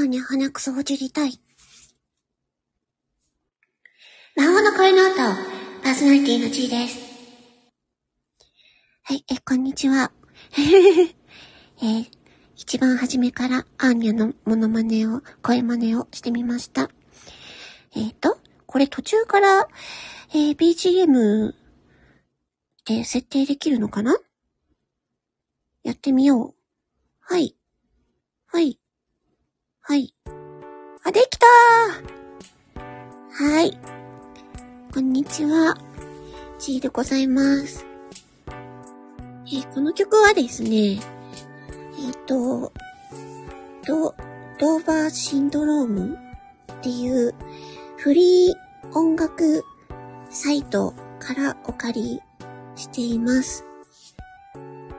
ーニャ鼻くそほじりたい。魔法の声の音、パーソナリティのちーです。はい、え、こんにちは。えー、一番初めからアーニャのモノマネを、声真似をしてみました。えっ、ー、と、これ途中から、えー、BGM で設定できるのかな？やってみよう。はい。はい。はい。あ、できたーはい。こんにちは。ちーでございます。えー、この曲はですね、えっ、ー、と、ド、ドーバーシンドロームっていうフリー音楽サイトからお借りしています。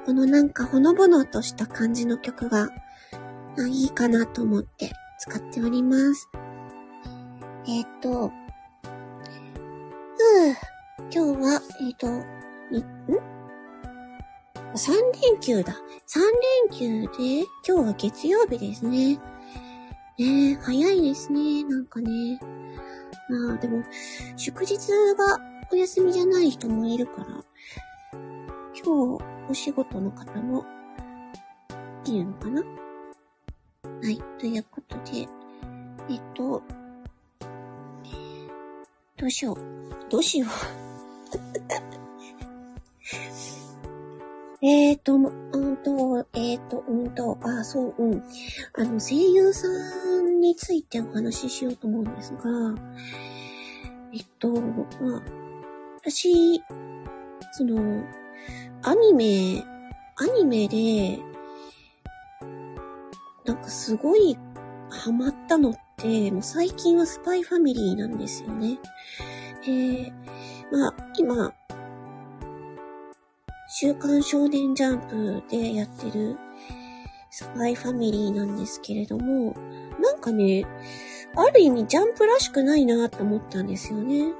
このなんかほのぼのとした感じの曲が、あいいかなと思って使っております。えっ、ー、と、ふぅ、今日は、えっ、ー、と、ん ?3 連休だ。3連休で、今日は月曜日ですね。ねえ、早いですね。なんかね。まあ、でも、祝日がお休みじゃない人もいるから、今日、お仕事の方も、いるのかな？はい。ということで、えっと、どうしよう。どうしよう。えっと、うんと、えっ、ー、と、うんと、あ、そう、うん。あの、声優さんについてお話ししようと思うんですが、えっと、まあ、私、その、アニメ、アニメで、なんかすごいハマったのって、もう最近はスパイファミリーなんですよね。で、まあ、今、週刊少年ジャンプでやってるスパイファミリーなんですけれども、なんかね、ある意味ジャンプらしくないなって思ったんですよね。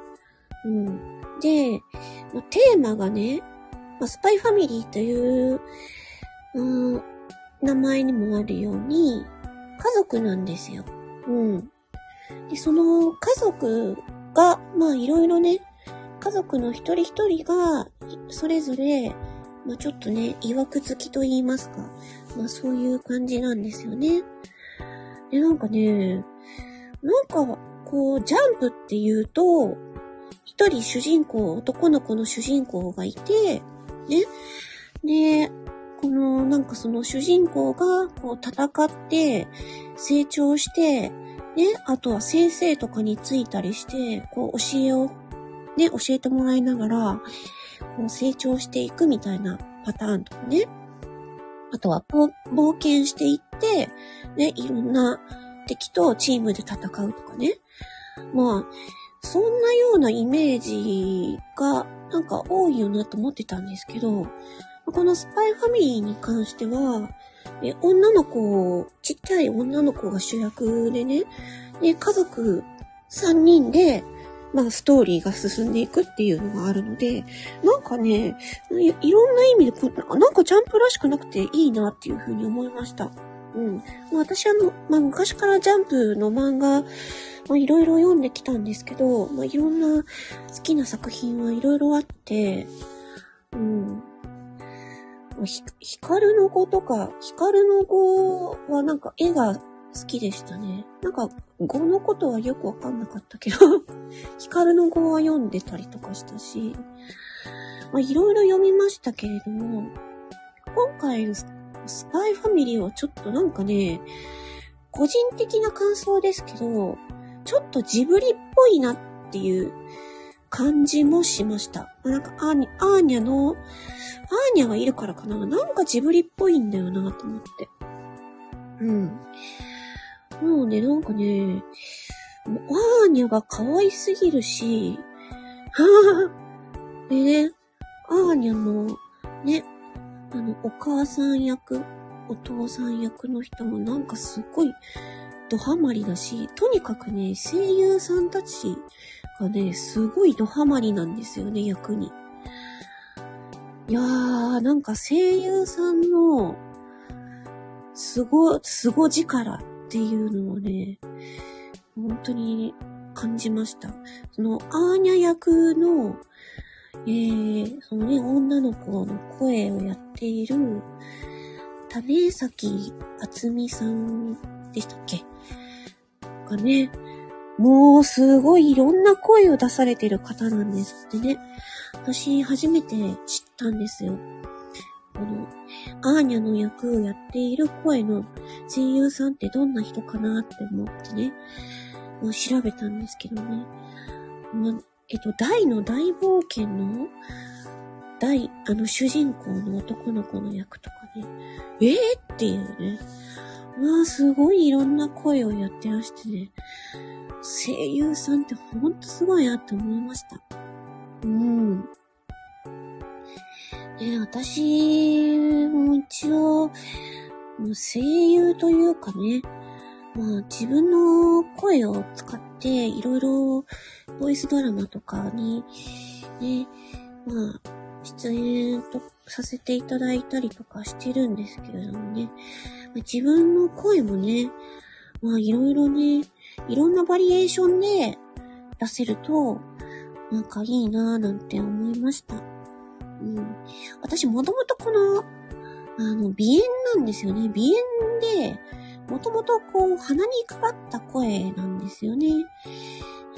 うん。で、テーマがね、ま、スパイファミリーという、うん、名前にもあるように、家族なんですよ。うん。で、その家族が、まあいろいろね、家族の一人一人が、それぞれ、まあちょっとね、曰く付きと言いますか。まあそういう感じなんですよね。で、なんかね、なんか、こう、ジャンプって言うと、一人主人公、男の子の主人公がいて、ね。で、この、なんかその主人公が、こう戦って、成長して、ね、あとは先生とかについたりして、こう教えを、ね、教えてもらいながら、こう成長していくみたいなパターンとかね。あとは、冒険していって、ね、いろんな敵とチームで戦うとかね。まあ、そんなようなイメージがなんか多いよなと思ってたんですけど、このスパイファミリーに関しては、え女の子、ちっちゃい女の子が主役でね、で、家族3人で、まあ、ストーリーが進んでいくっていうのがあるので、なんかね、いいろんな意味でこ、なんかジャンプらしくなくていいなっていうふうに思いました。うん。ま、私はの、まあ、昔からジャンプの漫画、まあ、いろいろ読んできたんですけど、まあ、いろんな好きな作品はいろいろあって、うん。ひ、ヒカルの子とか、ヒカルの子はなんか絵が好きでしたね。なんか、語のことはよくわかんなかったけどヒカルの語は読んでたりとかしたし、まあ、いろいろ読みましたけれども、今回のスパイファミリーはちょっとなんかね、個人的な感想ですけど、ちょっとジブリっぽいなっていう感じもしました。なんかアーニャ、アーニャの、アーニャがいるからかななんかジブリっぽいんだよなと思って。うん。もうね、なんかね、アーニャが可愛すぎるし、でね、アーニャの、ね、あの、お母さん役、お父さん役の人もなんかすごいドハマりだし、とにかくね、声優さんたちがね、すごいドハマりなんですよね、役に。いやー、なんか声優さんの、すご、すご力っていうのをね、本当に感じました。その、アーニャ役の、えー、そのね、女の子の声をやっている、種崎厚美さんでしたっけ？がね、もうすごいいろんな声を出されてる方なんですってね。私初めて知ったんですよ。この、アーニャの役をやっている声の声優さんってどんな人かなって思ってね、もう調べたんですけどね。まえっと、大の大冒険の、大、あの主人公の男の子の役とかね、えー、っていうね。わあ、すごいいろんな声をやってらしてね、声優さんってほんとすごいなって思いました。うん。ね私も一応、声優というかね、まあ自分の声を使っていろいろボイスドラマとかにね、まあ出演とさせていただいたりとかしてるんですけれどもね、自分の声もね、まあいろいろね、いろんなバリエーションで出せると、なんかいいなぁなんて思いました。うん。私もともとこの、あの、鼻炎なんですよね。鼻炎で、もともとこう、鼻にかかった声なんですよね。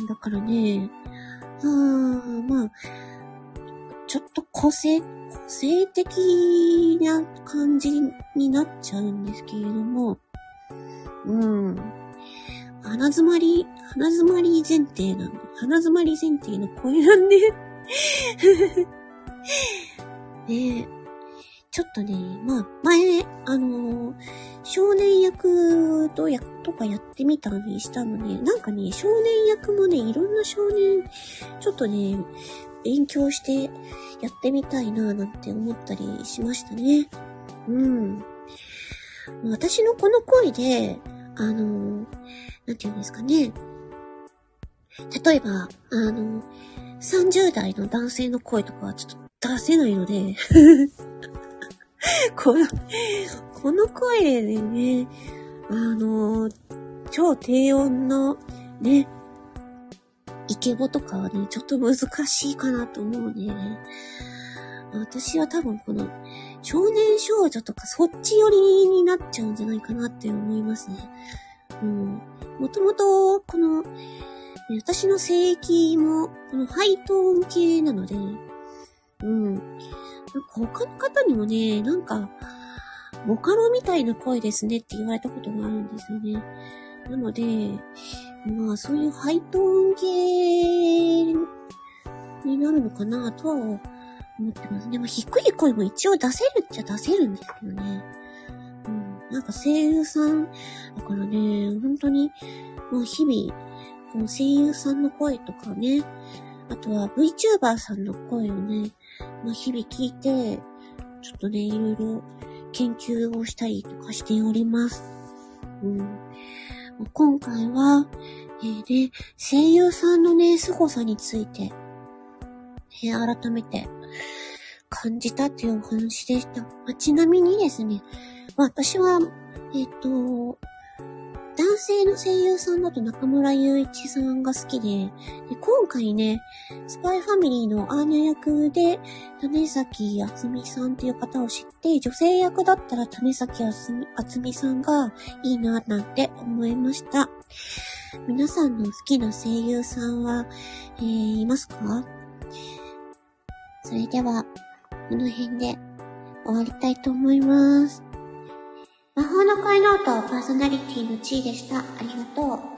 だからね、あー、まあ、ちょっと個性、個性的な感じになっちゃうんですけれども、うん。鼻詰まり、鼻詰まり前提なんで、鼻詰まり前提の声なんで ねえちょっとね、まあ、前、あのー、少年役とや、とかやってみたりしたので、なんかね、少年役もね、いろんな少年、ちょっとね、勉強してやってみたいななんて思ったりしましたね。うん。私のこの声で、あの、なんて言うんですかね。例えば、あの、30代の男性の声とかはちょっと出せないので この、この声でね、あの、超低音のね、イケボとかはね、ちょっと難しいかなと思うね。私は多分この、少年少女とかそっち寄りになっちゃうんじゃないかなって思いますね。うん。もともと、この、私の性域も、このハイトーン系なので、うん。なんか他の方にもね、なんか、ボカロみたいな声ですねって言われたことがあるんですよね。なので、まあそういうハイトーン系になるのかなとは思ってます。でも低い声も一応出せるっちゃ出せるんですけどね。うん。なんか声優さん、だからね、本当に、もう日々、この声優さんの声とかね、あとは VTuber さんの声をね、まあ、日々聞いて、ちょっとね、いろいろ研究をしたりとかしております。うん。今回は、えー、ね、声優さんのね、凄さについて、えー、改めて感じたっていうお話でした。まあ、ちなみにですね、まあ、私は、えっ、ー、と、男性の声優さんだと中村雄一さんが好きで、で今回ね、スパイファミリーのアーニャ役で、種崎厚美さんっていう方を知って、女性役だったら種崎厚美さんがいいななんて思いました。皆さんの好きな声優さんは、えー、いますか？それでは、この辺で終わりたいと思います。魔法の恋ノートパーソナリティの地位でした。ありがとう。